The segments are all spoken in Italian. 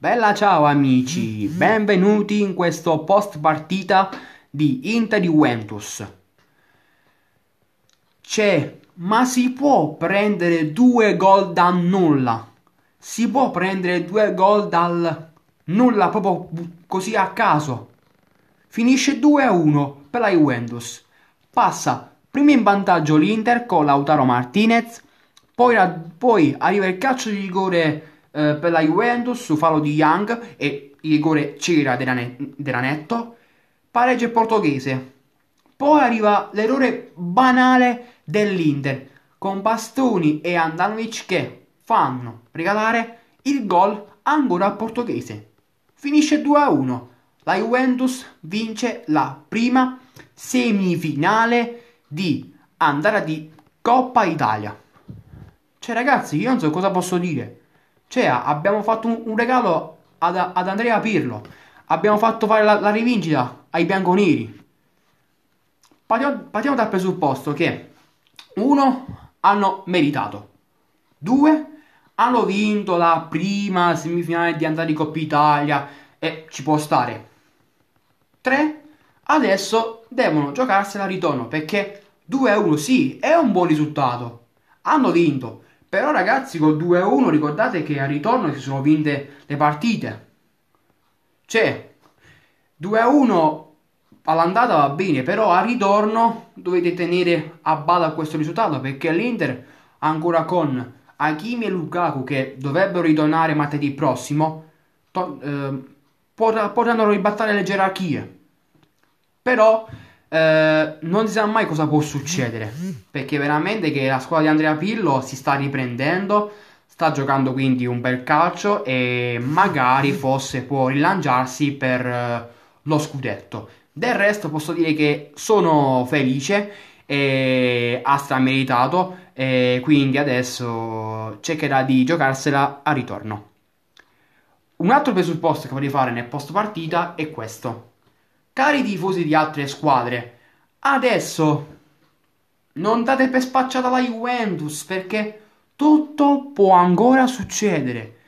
Bella ciao amici, benvenuti in questo post partita di Inter Juventus. C'è, ma si può prendere due gol da nulla? Si può prendere due gol dal nulla proprio così a caso? Finisce 2-1 per la Juventus. Passa prima in vantaggio l'Inter con Lautaro Martinez, poi, poi arriva il calcio di rigore eh, per la Juventus su fallo di Young e il rigore c'era della netto. Pareggio portoghese. Poi arriva l'errore banale dell'Inter con Bastoni e Andanovic che fanno regalare il gol ancora al portoghese. Finisce 2-1. La Juventus vince la prima semifinale di andare di Coppa Italia. Cioè ragazzi, io non so cosa posso dire. Cioè, abbiamo fatto un, un regalo ad, ad, Andrea Pirlo. Abbiamo fatto fare la, la rivincita ai bianconeri. Partiamo, partiamo dal presupposto che uno hanno meritato. Due hanno vinto la prima semifinale di andare di Coppa Italia e ci può stare. Tre adesso devono giocarsela a ritorno perché 2-1 sì, è un buon risultato. Hanno vinto. Però ragazzi col 2-1 ricordate che al ritorno si sono vinte le partite. Cioè, 2-1 all'andata va bene, però al ritorno dovete tenere a bada questo risultato perché l'Inter ancora con Hakimi e Lukaku che dovrebbero ritornare martedì prossimo to- eh, potranno ribattere le gerarchie. Però eh, non si sa mai cosa può succedere. Perché veramente che la squadra di Andrea Pillo si sta riprendendo, sta giocando quindi un bel calcio e magari forse può rilanciarsi per eh, lo scudetto. Del resto posso dire che sono felice e ha strameritato e quindi adesso cercherà di giocarsela a ritorno. Un altro presupposto che vorrei fare nel post partita è questo. Cari tifosi di altre squadre, adesso non date per spacciata la Juventus perché tutto può ancora succedere.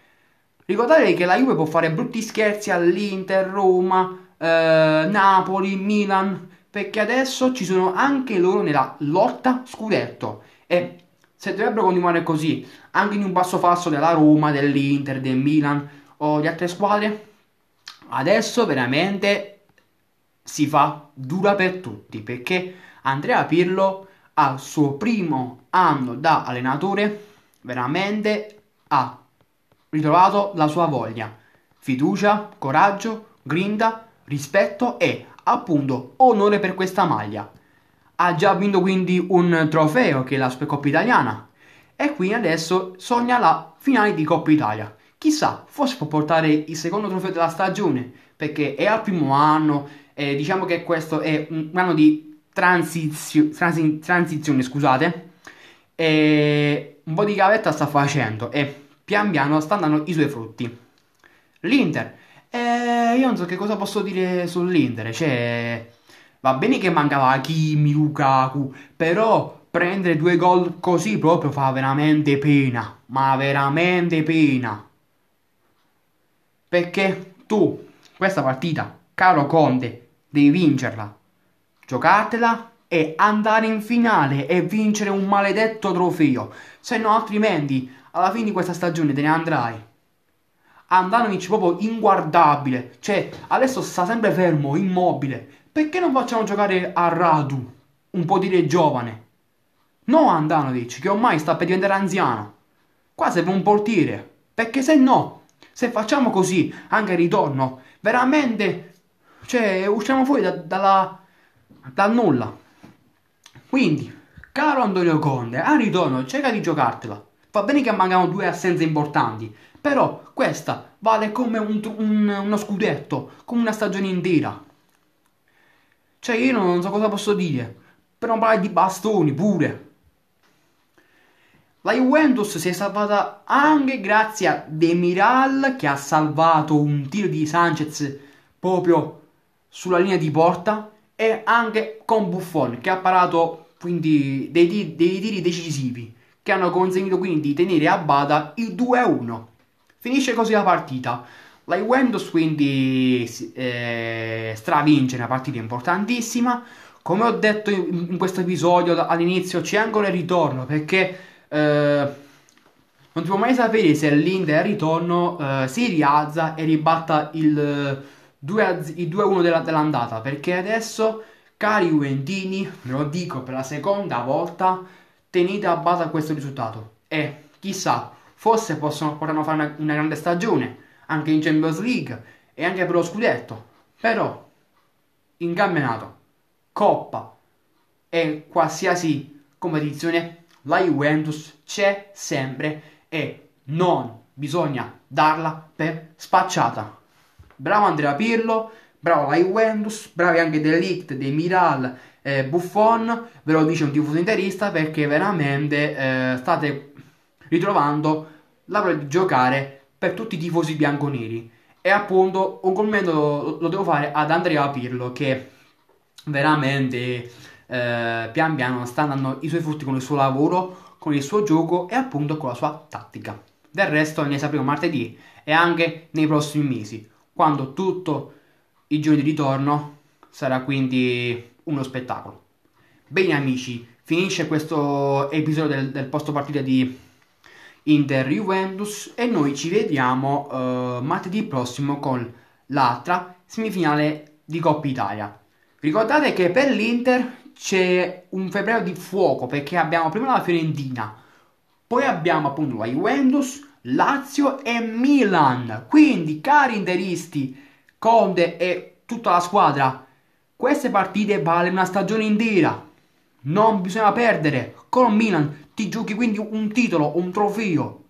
Ricordate che la Juve può fare brutti scherzi all'Inter, Roma, eh, Napoli, Milan, perché adesso ci sono anche loro nella lotta scudetto e se dovrebbero continuare così, anche in un passo falso della Roma, dell'Inter, del Milan o di altre squadre, adesso veramente si fa dura per tutti perché Andrea Pirlo al suo primo anno da allenatore veramente ha ritrovato la sua voglia, fiducia, coraggio, grinda, rispetto e appunto onore per questa maglia. Ha già vinto quindi un trofeo che è la Supercoppa italiana e quindi adesso sogna la finale di Coppa Italia. Chissà, forse può portare il secondo trofeo della stagione perché è al primo anno, eh, diciamo che questo è un anno di transizio, transi, transizione, scusate. E un po' di gavetta sta facendo e pian piano sta dando i suoi frutti. L'Inter, eh, io non so che cosa posso dire sull'Inter, cioè va bene che mancava Kimi, Lukaku, però prendere due gol così proprio fa veramente pena, ma veramente pena. Perché tu, questa partita, caro Conte, devi vincerla, giocartela e andare in finale e vincere un maledetto trofeo. Se no, altrimenti, alla fine di questa stagione te ne andrai. Andanovic proprio inguardabile. Cioè, adesso sta sempre fermo, immobile. Perché non facciamo giocare a Radu, un po' dire giovane? No Andanovic, che ormai sta per diventare anziano. Qua serve un portiere. Perché se no, se facciamo così, anche il ritorno, veramente cioè, usciamo fuori da, dalla, dal nulla. Quindi, caro Antonio Conte, al ritorno cerca di giocartela. Va bene che mancano due assenze importanti, però questa vale come un, un, uno scudetto, come una stagione intera. Cioè, io non so cosa posso dire. Per non parlare di bastoni pure. La Juventus si è salvata anche grazie a Demiral che ha salvato un tiro di Sanchez proprio sulla linea di porta e anche con Buffon che ha parato quindi dei, dei tiri decisivi che hanno consentito quindi di tenere a bada il 2-1. Finisce così la partita. La Juventus quindi eh, stravince una partita importantissima. Come ho detto in, in questo episodio all'inizio c'è anche un ritorno perché eh, non si può mai sapere se l'Inter al ritorno eh, si rialza e ribatta il 2-1 della, dell'andata perché adesso cari Juventini, ve lo dico per la seconda volta, tenete a base questo risultato e chissà, forse possono, potranno fare una, una grande stagione anche in Champions League e anche per lo scudetto. Però in campionato, coppa e qualsiasi competizione, la Juventus c'è sempre e non bisogna darla per spacciata. Bravo Andrea Pirlo, bravo la Juventus, bravi anche Delict, dei Miral, eh, Buffon, ve lo dice un tifoso interista perché veramente eh, state ritrovando la voglia di giocare per tutti i tifosi bianconeri. E appunto un commento lo, lo devo fare ad Andrea Pirlo che veramente eh, pian piano sta andando i suoi frutti con il suo lavoro, con il suo gioco e appunto con la sua tattica. Del resto ne sapremo martedì e anche nei prossimi mesi, quando tutto il giorno di ritorno sarà quindi uno spettacolo. Bene amici, finisce questo episodio del, del post partita di Inter Juventus e noi ci vediamo uh, martedì prossimo con l'altra semifinale di Coppa Italia. Ricordate che per l'Inter c'è un febbraio di fuoco perché abbiamo prima la Fiorentina, poi abbiamo appunto la Juventus, Lazio e Milan. Quindi, cari interisti, Conte e tutta la squadra, queste partite vale una stagione intera. Non bisogna perdere. Con Milan ti giochi quindi un titolo, un trofeo.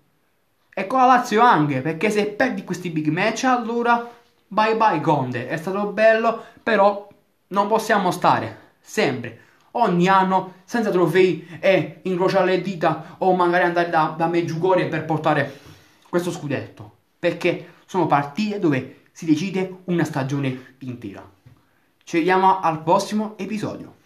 E con la Lazio anche, perché se perdi questi big match allora bye bye Conte. È stato bello, però non possiamo stare sempre, ogni anno, senza trofei e incrociare le dita o magari andare da, da Meggiugorie per portare questo scudetto. Perché sono partite dove si decide una stagione intera. Ci vediamo al prossimo episodio.